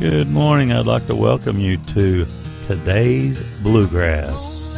Good morning. I'd like to welcome you to today's Bluegrass.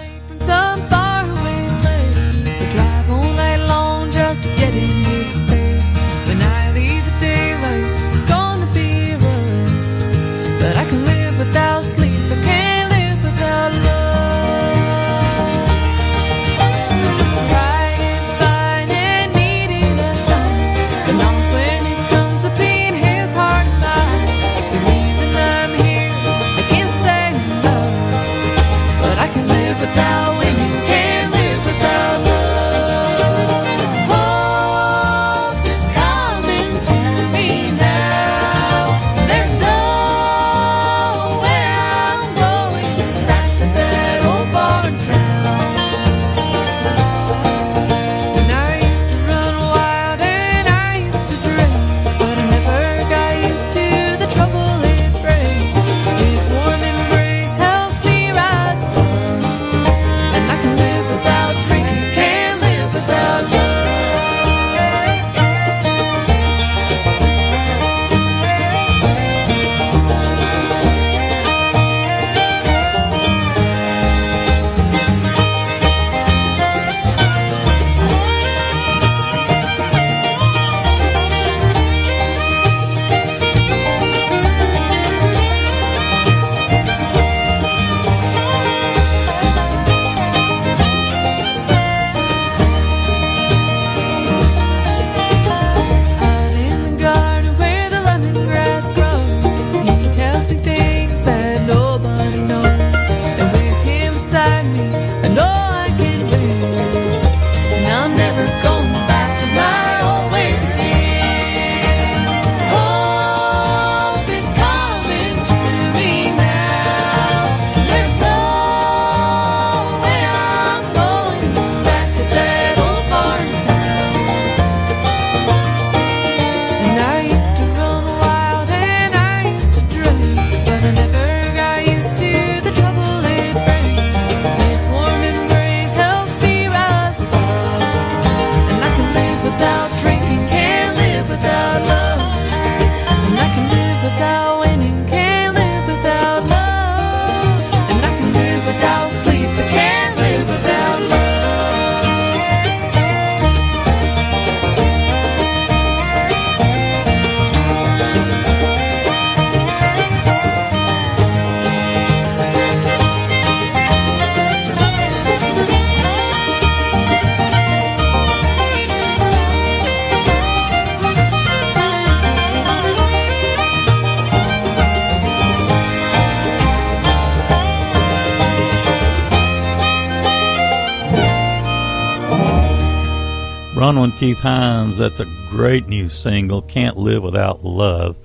Keith Hines, that's a great new single, Can't Live Without Love.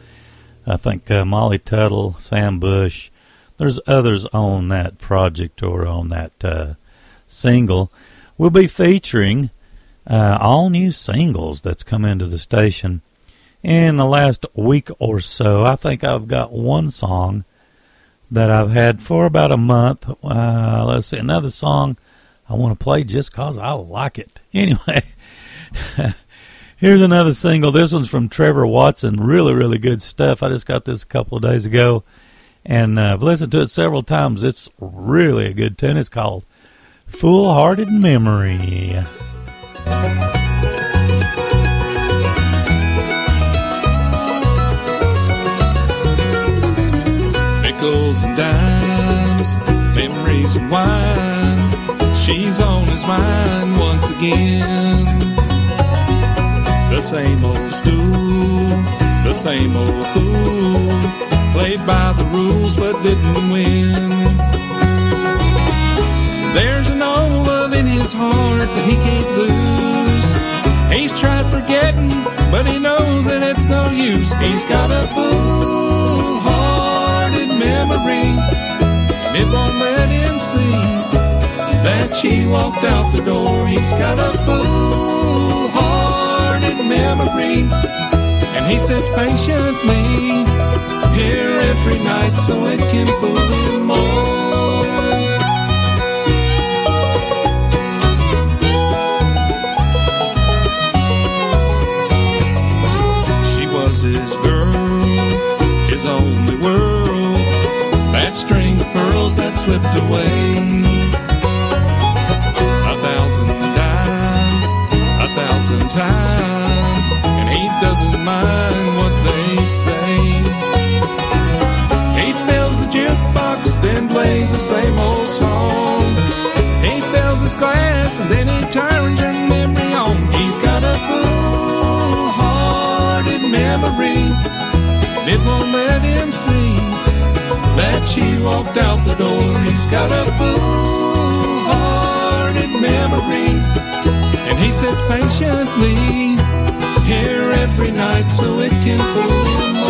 I think uh, Molly Tuttle, Sam Bush, there's others on that project or on that uh, single. We'll be featuring uh, all new singles that's come into the station in the last week or so. I think I've got one song that I've had for about a month. Uh, let's see, another song I want to play just 'cause I like it. Anyway. Here's another single. This one's from Trevor Watson. Really, really good stuff. I just got this a couple of days ago, and uh, I've listened to it several times. It's really a good tune. It's called "Foolhardy Memory." nickels and dimes, memories and wine. She's on his mind once again. The same old stool, the same old fool. Played by the rules but didn't win. There's an old love in his heart that he can't lose. He's tried forgetting, but he knows that it's no use. He's got a fool-hearted memory, and it won't let him see that she walked out the door. He's got a fool-hearted memory. And he sits patiently here every night so it can fool him more. She was his girl, his only world. That string of pearls that slipped away. glass and then he turns your memory on. He's got a fool-hearted memory it won't let him see that she walked out the door. He's got a fool-hearted memory and he sits patiently here every night so it can fool him.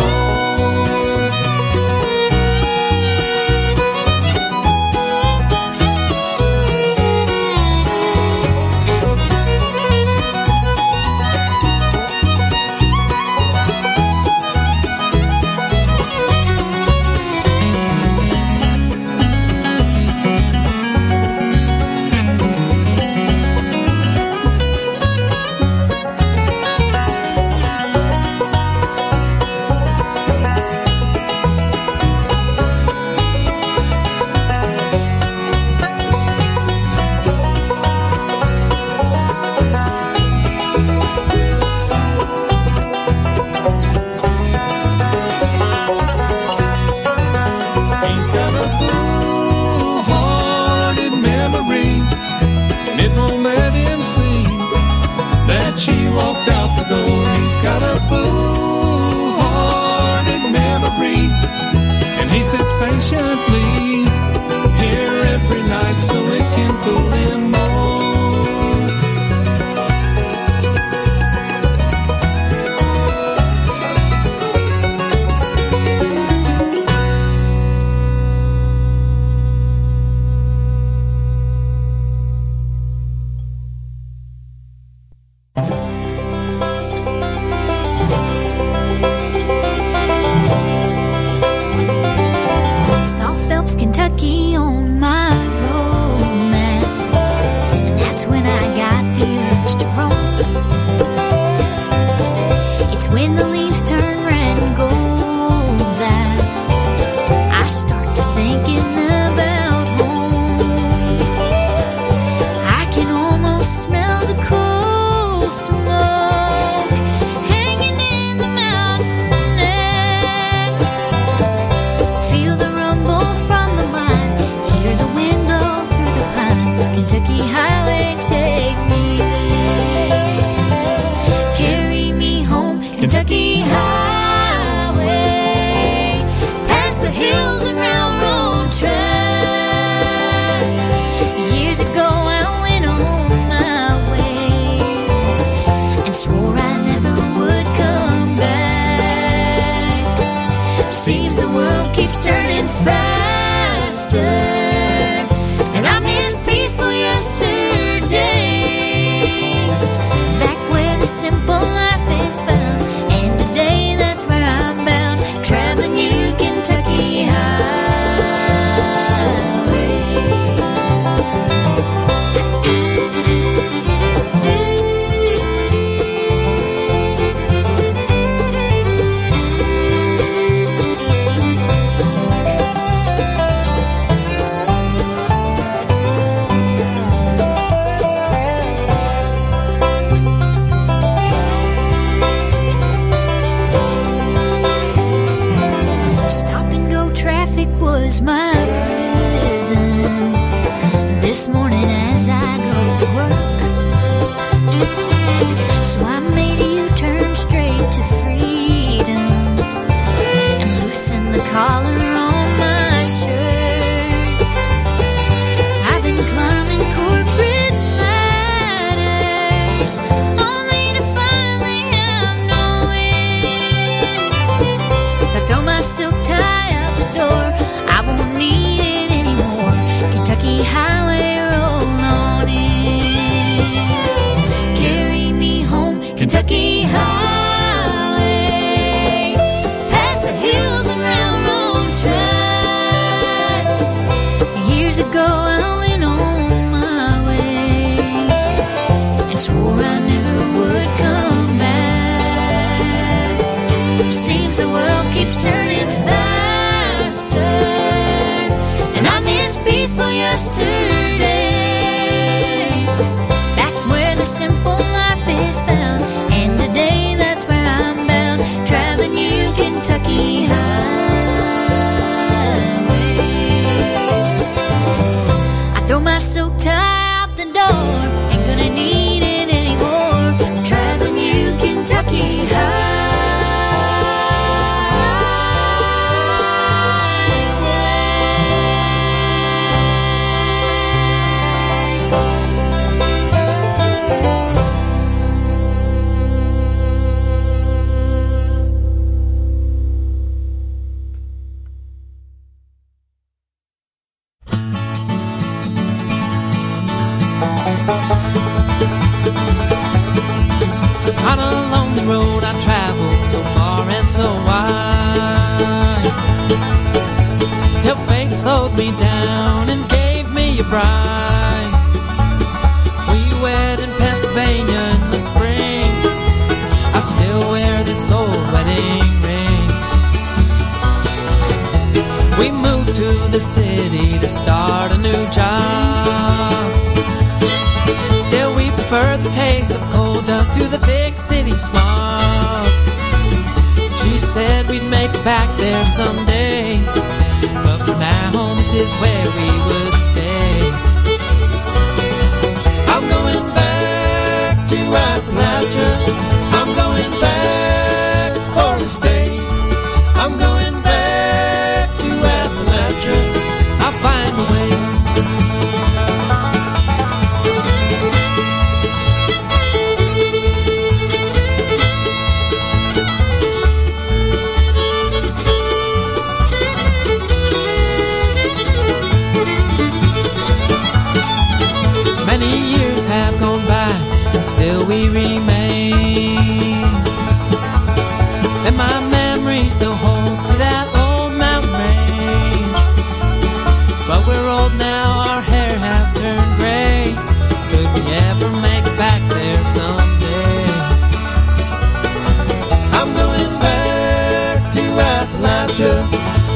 Appalachia.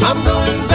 I'm going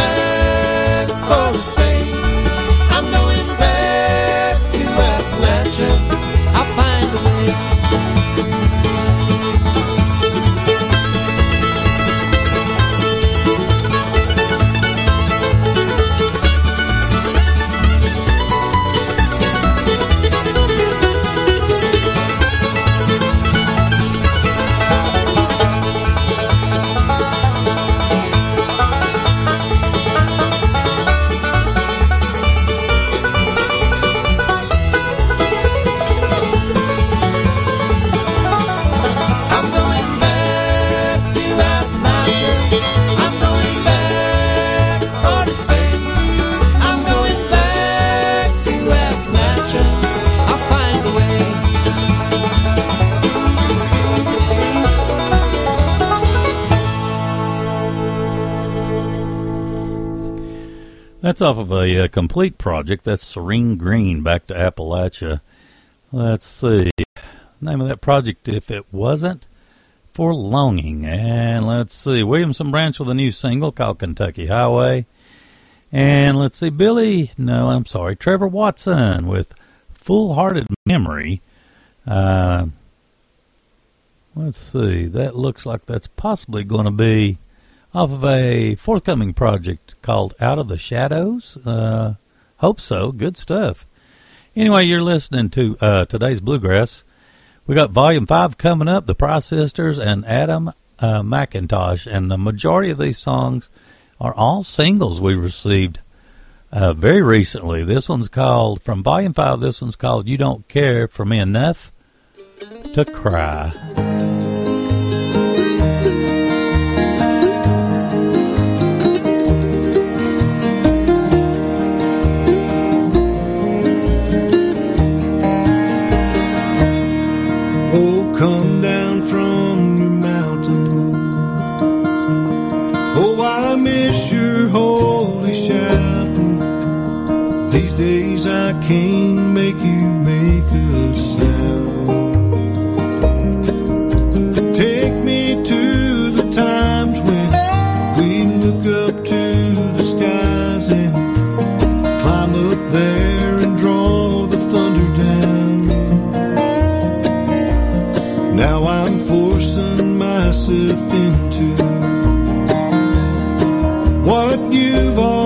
A uh, complete project. That's Serene Green back to Appalachia. Let's see. Name of that project, if it wasn't for longing. And let's see. Williamson Branch with a new single called Kentucky Highway. And let's see. Billy, no, I'm sorry. Trevor Watson with Full Hearted Memory. Uh, let's see. That looks like that's possibly going to be off of a forthcoming project called Out of the Shadows. Uh, hope so. Good stuff. Anyway, you're listening to uh, today's Bluegrass. We got Volume 5 coming up, The Price Sisters and Adam uh, McIntosh. And the majority of these songs are all singles we received uh, very recently. This one's called, from Volume 5, this one's called You Don't Care for Me Enough to Cry. These days I can't make you make a sound. Take me to the times when we look up to the skies and climb up there and draw the thunder down. Now I'm forcing myself into what you've already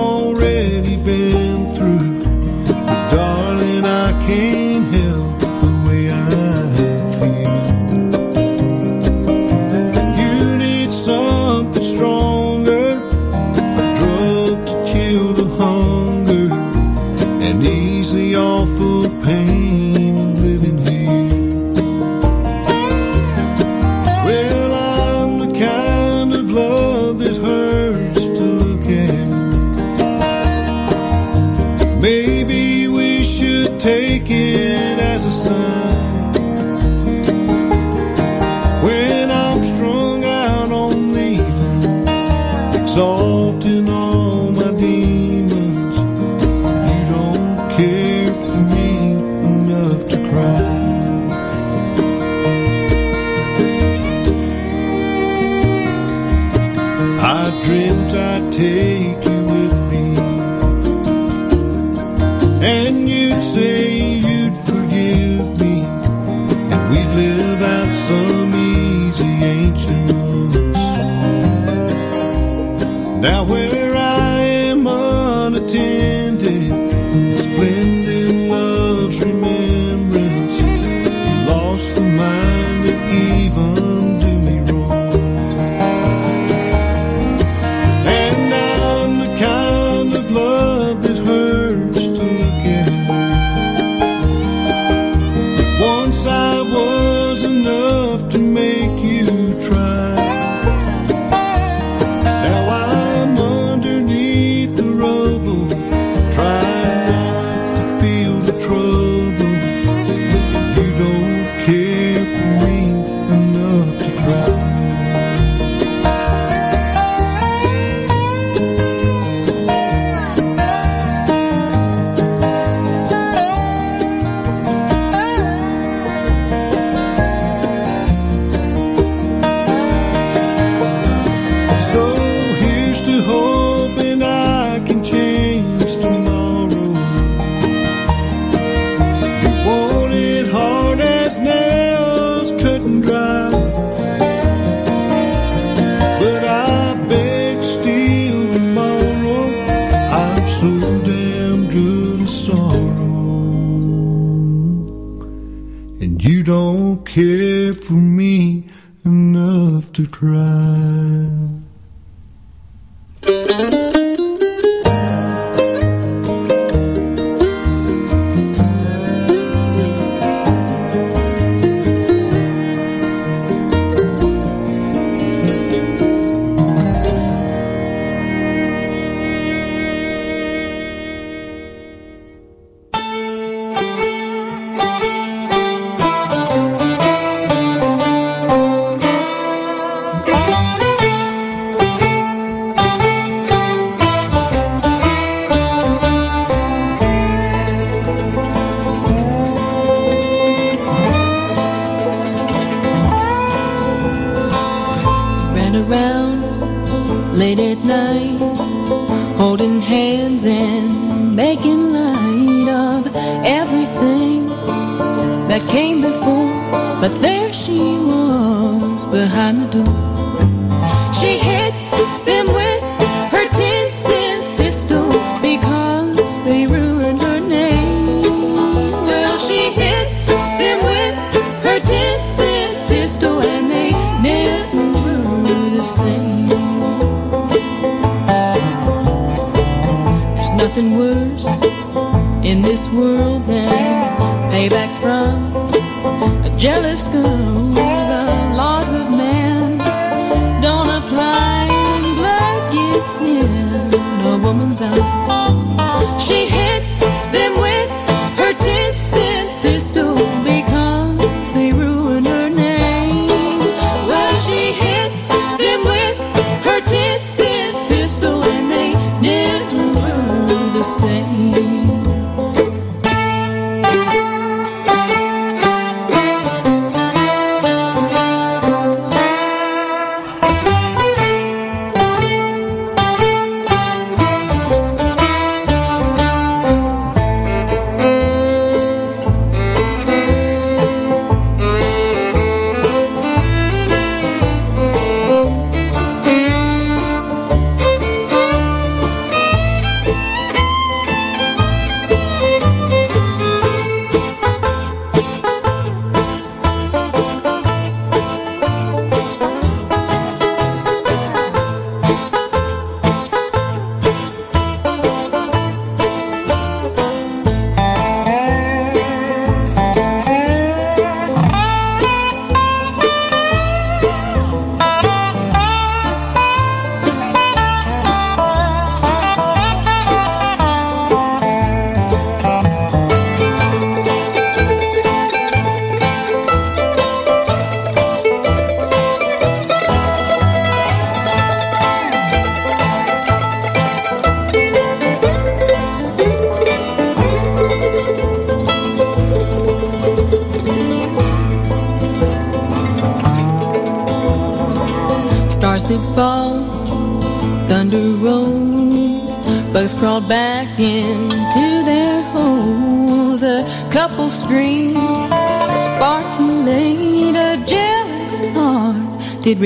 And you don't care for me enough to cry.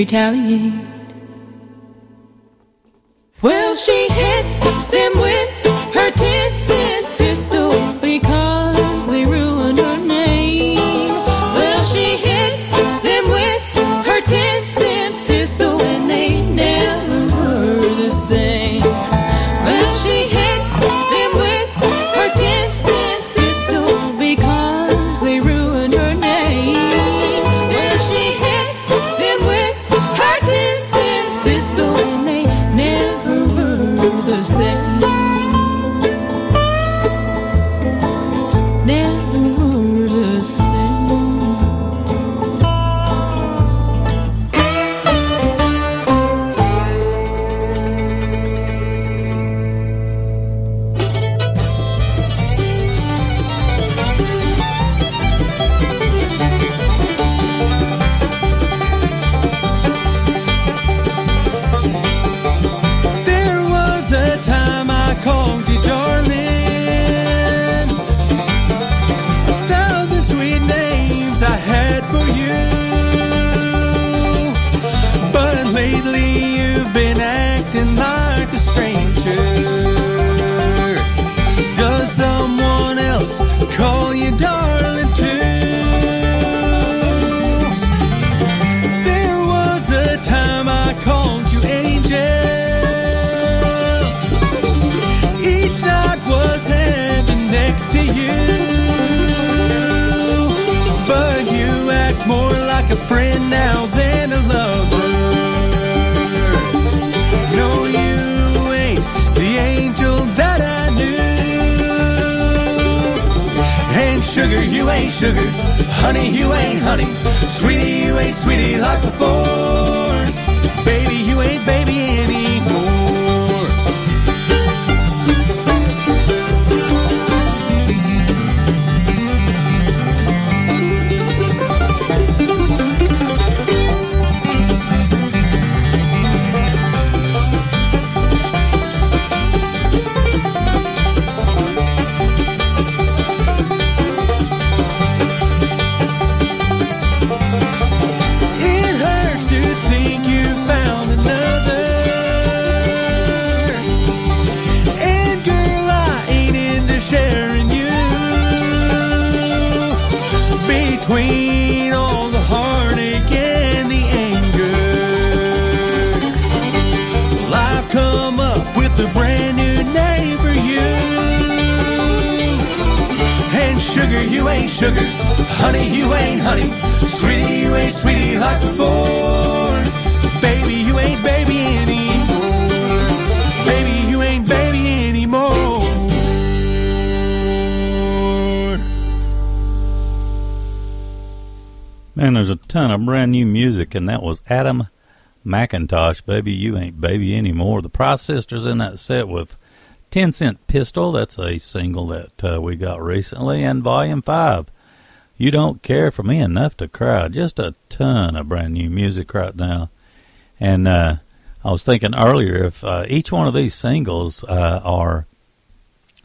Retaliate. Well, she hit them with her ten sugar, you ain't sugar. Honey, you ain't honey. Sweetie, you ain't sweetie like before. You ain't sugar. Honey, you ain't honey. Sweetie, you ain't sweetie like before. Baby, you ain't baby anymore. Baby, you ain't baby anymore. Man, there's a ton of brand new music, and that was Adam McIntosh, Baby You Ain't Baby Anymore. The Price Sisters in that set with 10 Cent Pistol. That's a single that uh, we got recently. And Volume 5, You Don't Care For Me Enough to Cry. Just a ton of brand new music right now. And uh, I was thinking earlier if uh, each one of these singles uh, are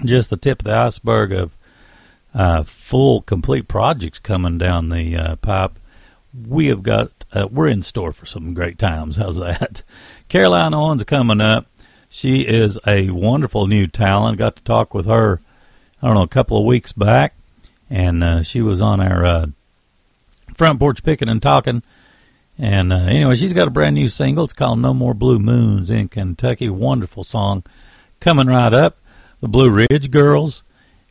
just the tip of the iceberg of uh, full, complete projects coming down the uh, pipe, we have got we're in store for some great times. How's that? Caroline Owens coming up. She is a wonderful new talent. Got to talk with her, I don't know, a couple of weeks back, and uh, she was on our uh, front porch picking and talking. And uh, anyway, she's got a brand new single. It's called "No More Blue Moons in Kentucky." Wonderful song coming right up. The Blue Ridge Girls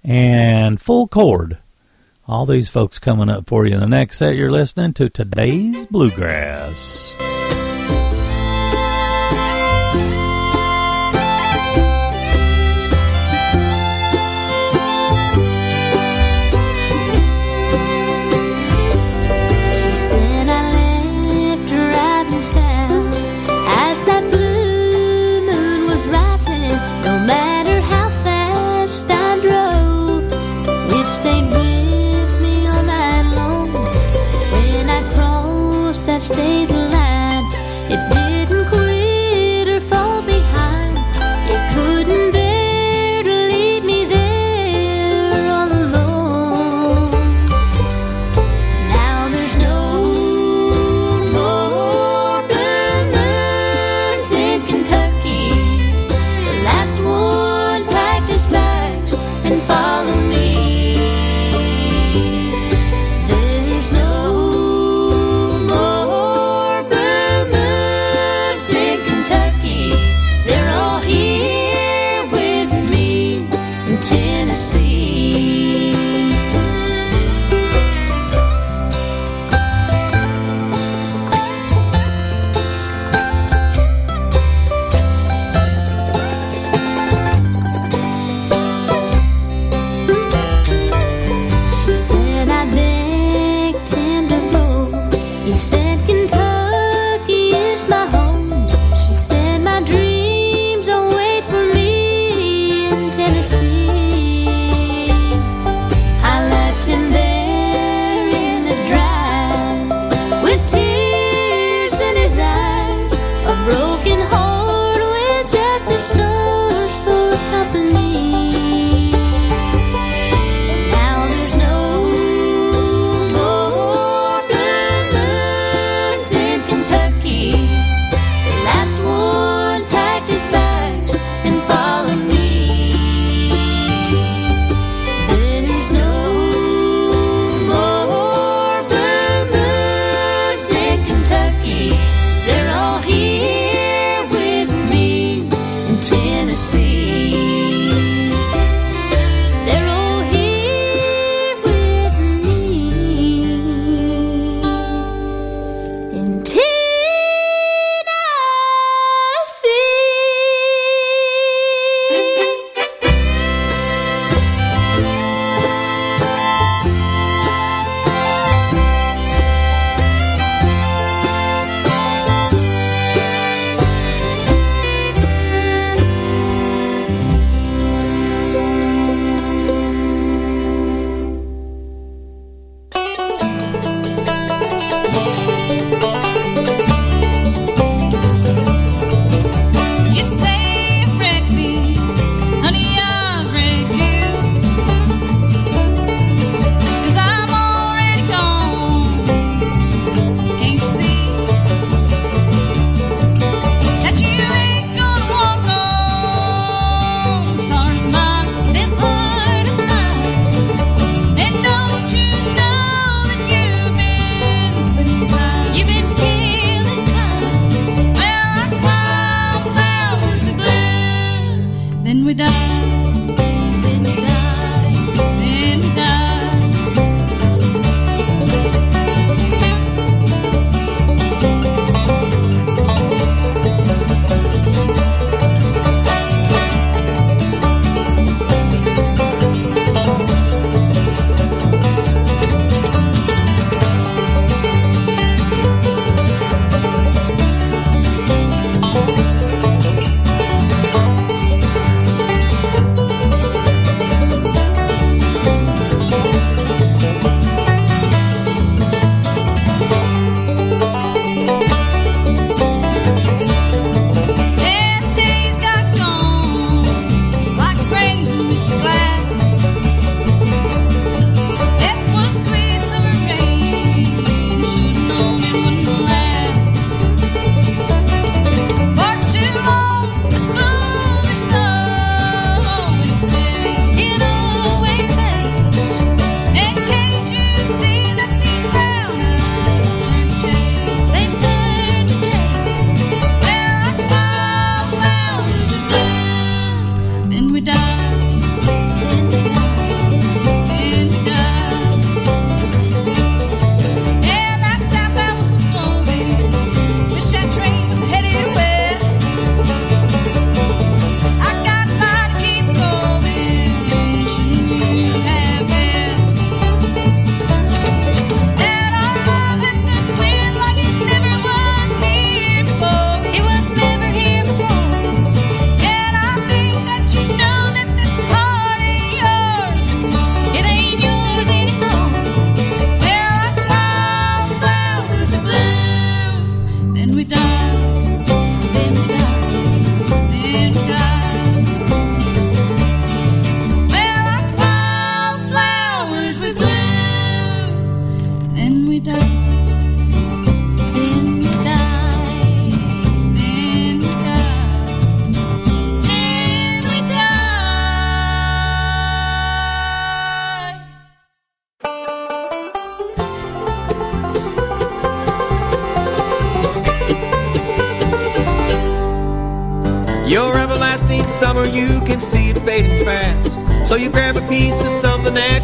and Full Chord. All these folks coming up for you in the next set. You're listening to today's Bluegrass.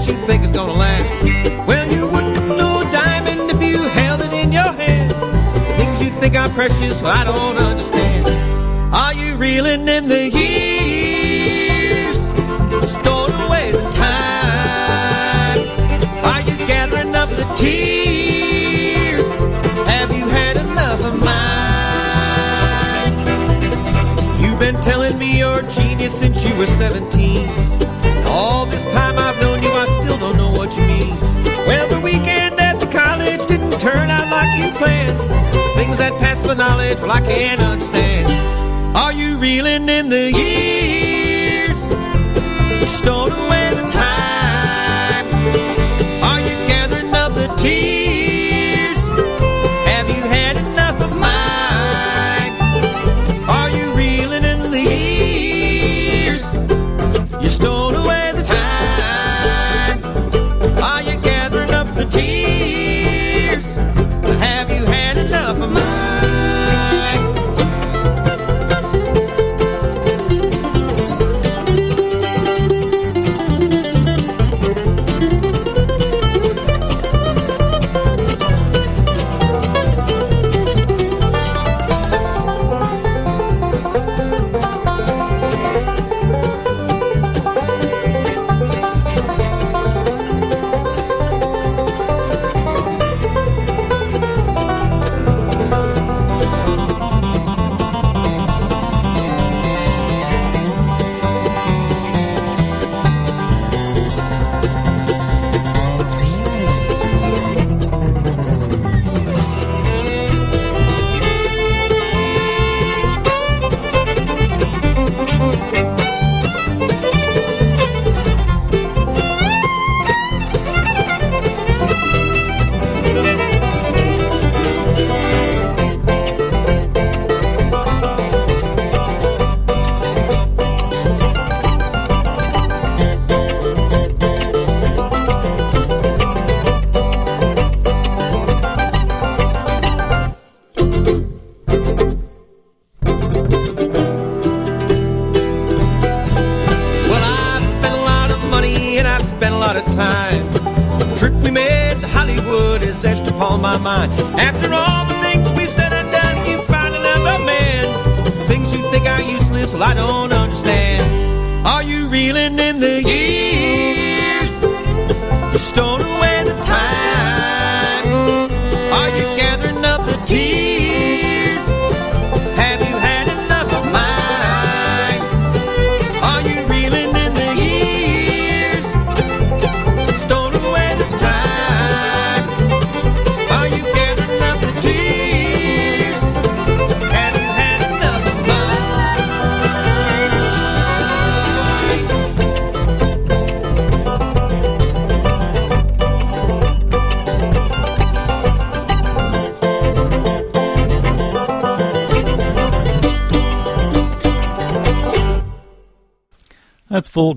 you think is gonna last. Well, you wouldn't know a diamond if you held it in your hands. The things you think are precious, well, I don't understand. Are you reeling in the years? Stored away the time. Are you gathering up the tears? Have you had enough of mine? You've been telling me you're a genius since you were 17. All this time I've known you, I still don't know what you mean. Well, the weekend at the college didn't turn out like you planned. The things that pass for knowledge, well, I can't understand. Are you reeling in the years? You away the time.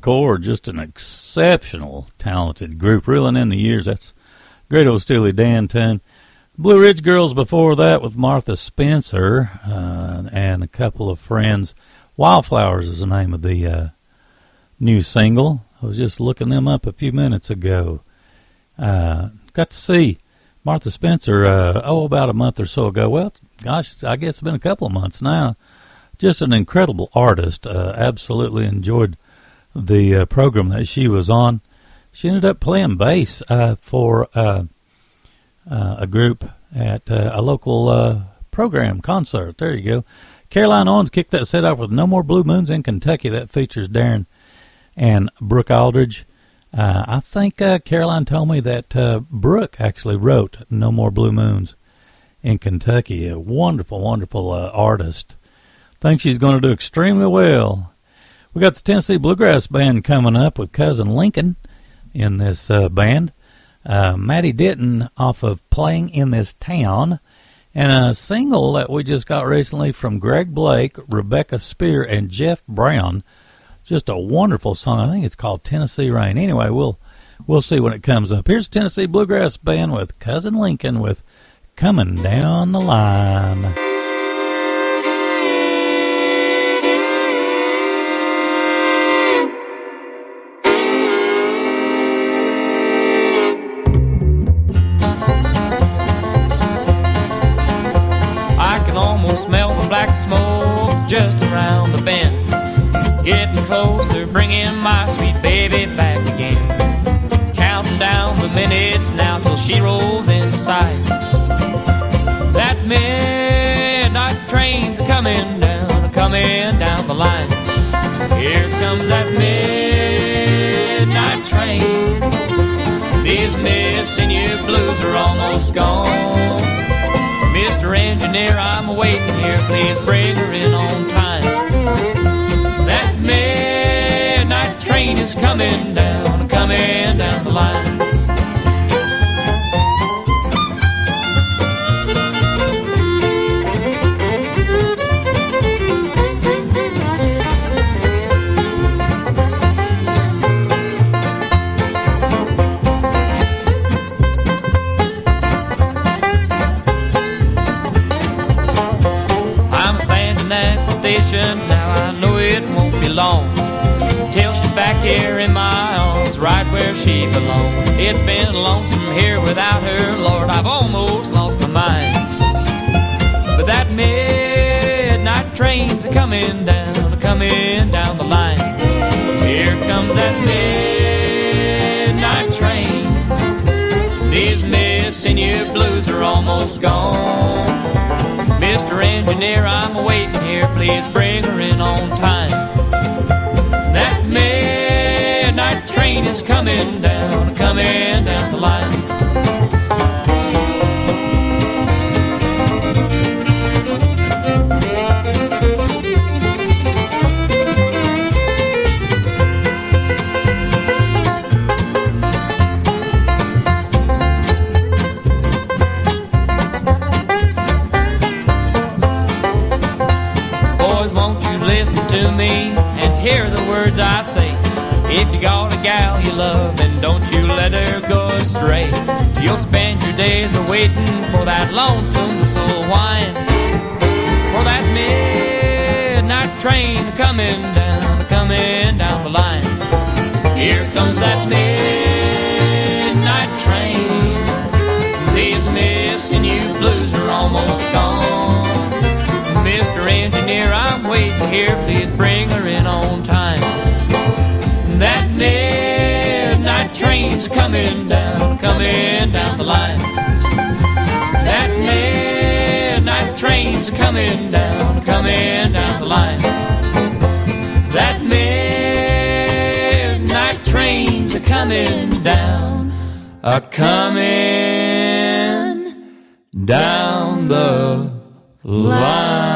Core, just an exceptional, talented group. Reeling in the years, that's great old Steely Dan tune. Blue Ridge Girls before that with Martha Spencer uh, and a couple of friends. Wildflowers is the name of the uh, new single. I was just looking them up a few minutes ago. Uh, got to see Martha Spencer, uh, oh, about a month or so ago. Well, gosh, I guess it's been a couple of months now. Just an incredible artist. Uh, absolutely enjoyed the uh, program that she was on. She ended up playing bass uh, for uh, uh, a group at uh, a local uh, program concert. There you go. Caroline Owens kicked that set off with No More Blue Moons in Kentucky. That features Darin and Brooke Aldridge. I think Caroline told me that Brooke actually wrote No More Blue Moons in Kentucky. A wonderful, wonderful artist. Think she's going to do extremely well. We got the Tennessee Bluegrass Band coming up with Cousin Lincoln in this uh, band. Uh, Maddie Ditton off of Playing in This Town. And a single that we just got recently from Greg Blake, Rebecca Spear, and Jeff Brown. Just a wonderful song. I think it's called Tennessee Rain. Anyway, we'll we'll see when it comes up. Here's Tennessee Bluegrass Band with Cousin Lincoln with Coming Down the Line. Black smoke just around the bend. Getting closer, bringing my sweet baby back again. Counting down the minutes now till she rolls into sight. That midnight train's coming down, coming down the line. Here comes that midnight train. These missing you blues are almost gone. Mr. Engineer, I'm waiting here. Please bring her in on time. That midnight train is coming down, coming down the line. Engineer, I'm waiting here. Please bring her in on time. That midnight train is coming down, coming down the line. Waiting for that lonesome soul whine. For that midnight train coming down, coming down the line. Here comes that midnight train. These missing you blues are almost gone. Mr. Engineer, I'm waiting here. Please bring her in on time. That midnight train's coming down, coming down the line. Midnight train's coming down, coming down the line. That midnight train's a coming down, a coming down the line.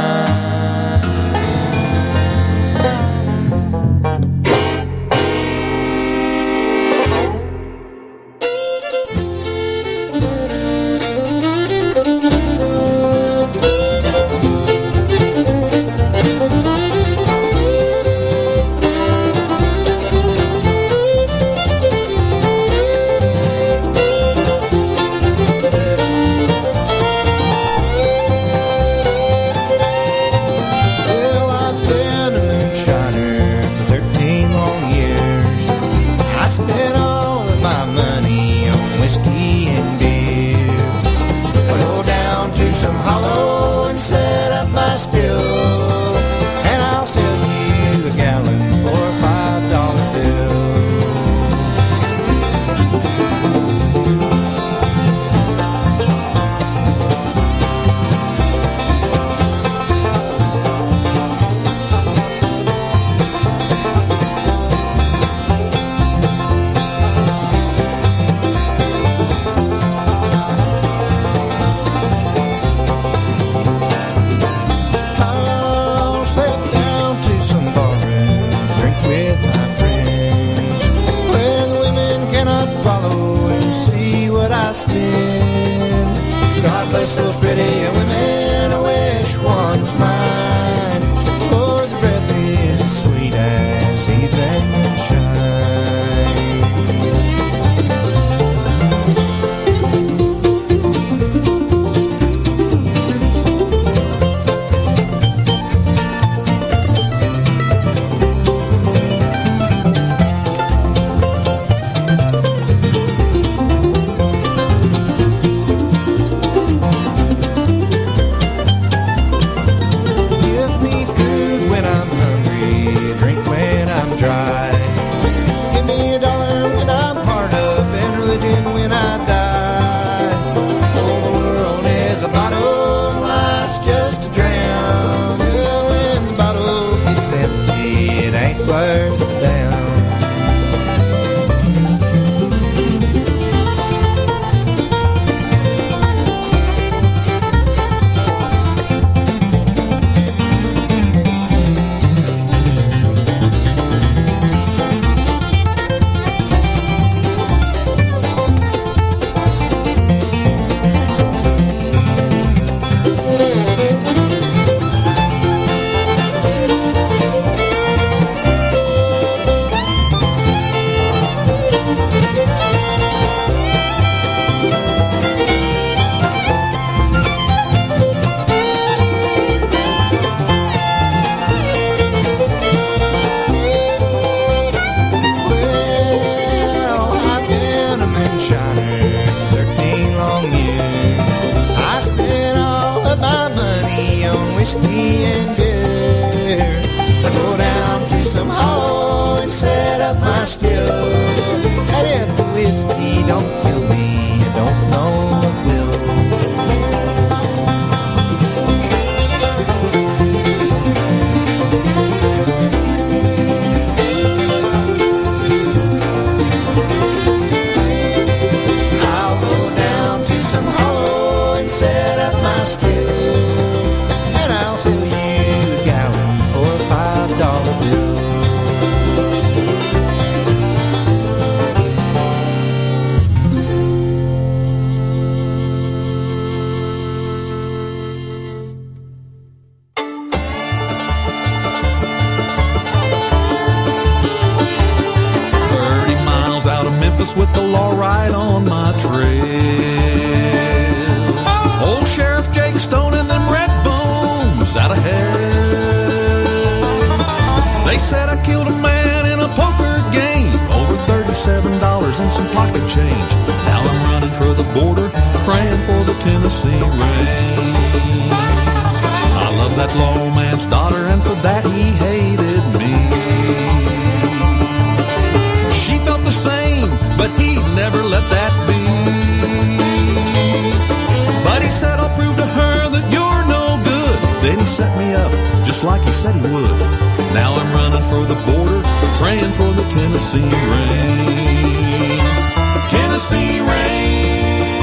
Tennessee rain,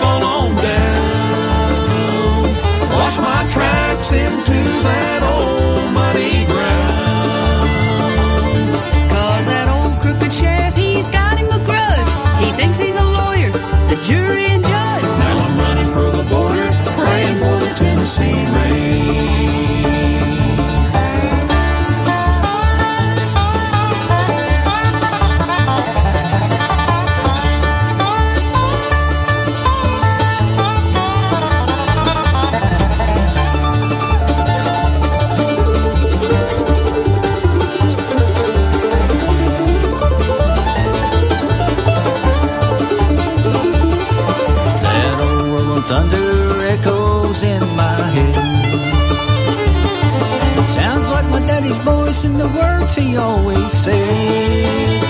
fall on down. Wash my tracks into he always said.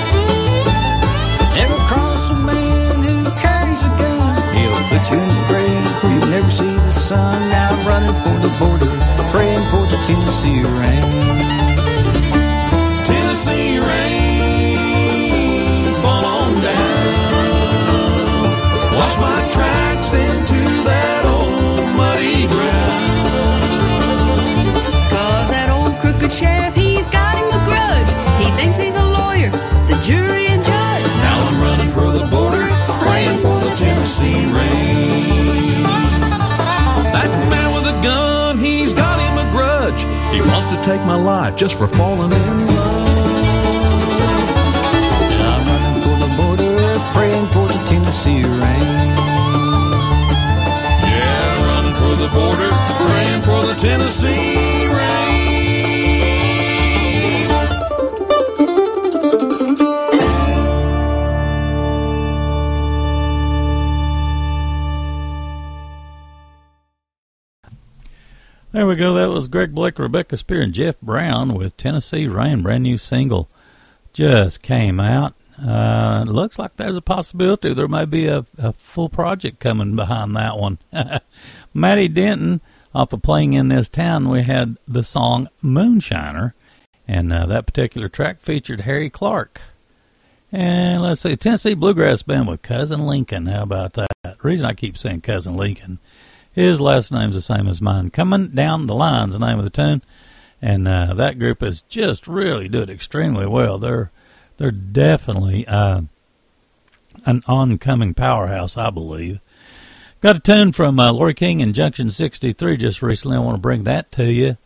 Never cross a man who carries a gun. He'll put you in the grave where you'll never see the sun. Now running for the border, praying for the Tennessee rain. Tennessee rain, take my life just for falling in love. I'm running for the border, praying for the Tennessee rain. Yeah, running for the border, praying for the Tennessee rain. Was Greg Blake, Rebecca Spear, and Jeff Brown with Tennessee Rain, brand new single. Just came out. Uh, looks like there's a possibility there may be a, a full project coming behind that one. Matty Denton, off of Playing in This Town, we had the song Moonshiner. And uh, that particular track featured Harry Clark. And let's see, Tennessee Bluegrass Band with Cousin Lincoln. How about that? The reason I keep saying Cousin Lincoln, his last name's the same as mine. Coming Down the Line's the name of the tune. And uh, that group is just really doing extremely well. They're they're definitely uh, an oncoming powerhouse, I believe. Got a tune from uh, Lori King and Junction 63 just recently. I want to bring that to you.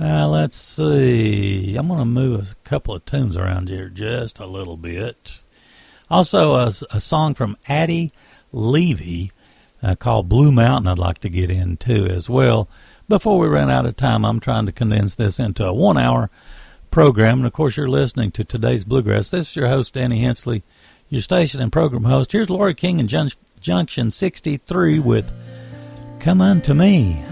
Uh, let's see. I'm going to move a couple of tunes around here just a little bit. Also, a, a song from Addie Levy uh, called Blue Mountain I'd like to get into as well. Before we run out of time, I'm trying to condense this into a one hour program. And of course, you're listening to today's Bluegrass. This is your host, Danny Hensley, your station and program host. Here's Lori King and Jun- Junction 63 with Come Unto Me.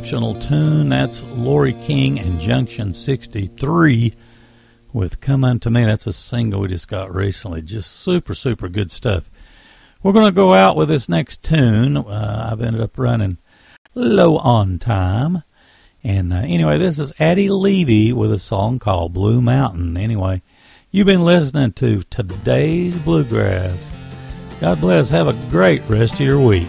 Exceptional tune? That's Lori King and Junction 63 with Come Unto Me. That's a single we just got recently. Just super, super good stuff. We're going to go out with this next tune. Uh, I've ended up running low on time. And uh, anyway, this is Addie Levy with a song called Blue Mountain. Anyway, you've been listening to today's Bluegrass. God bless. Have a great rest of your week.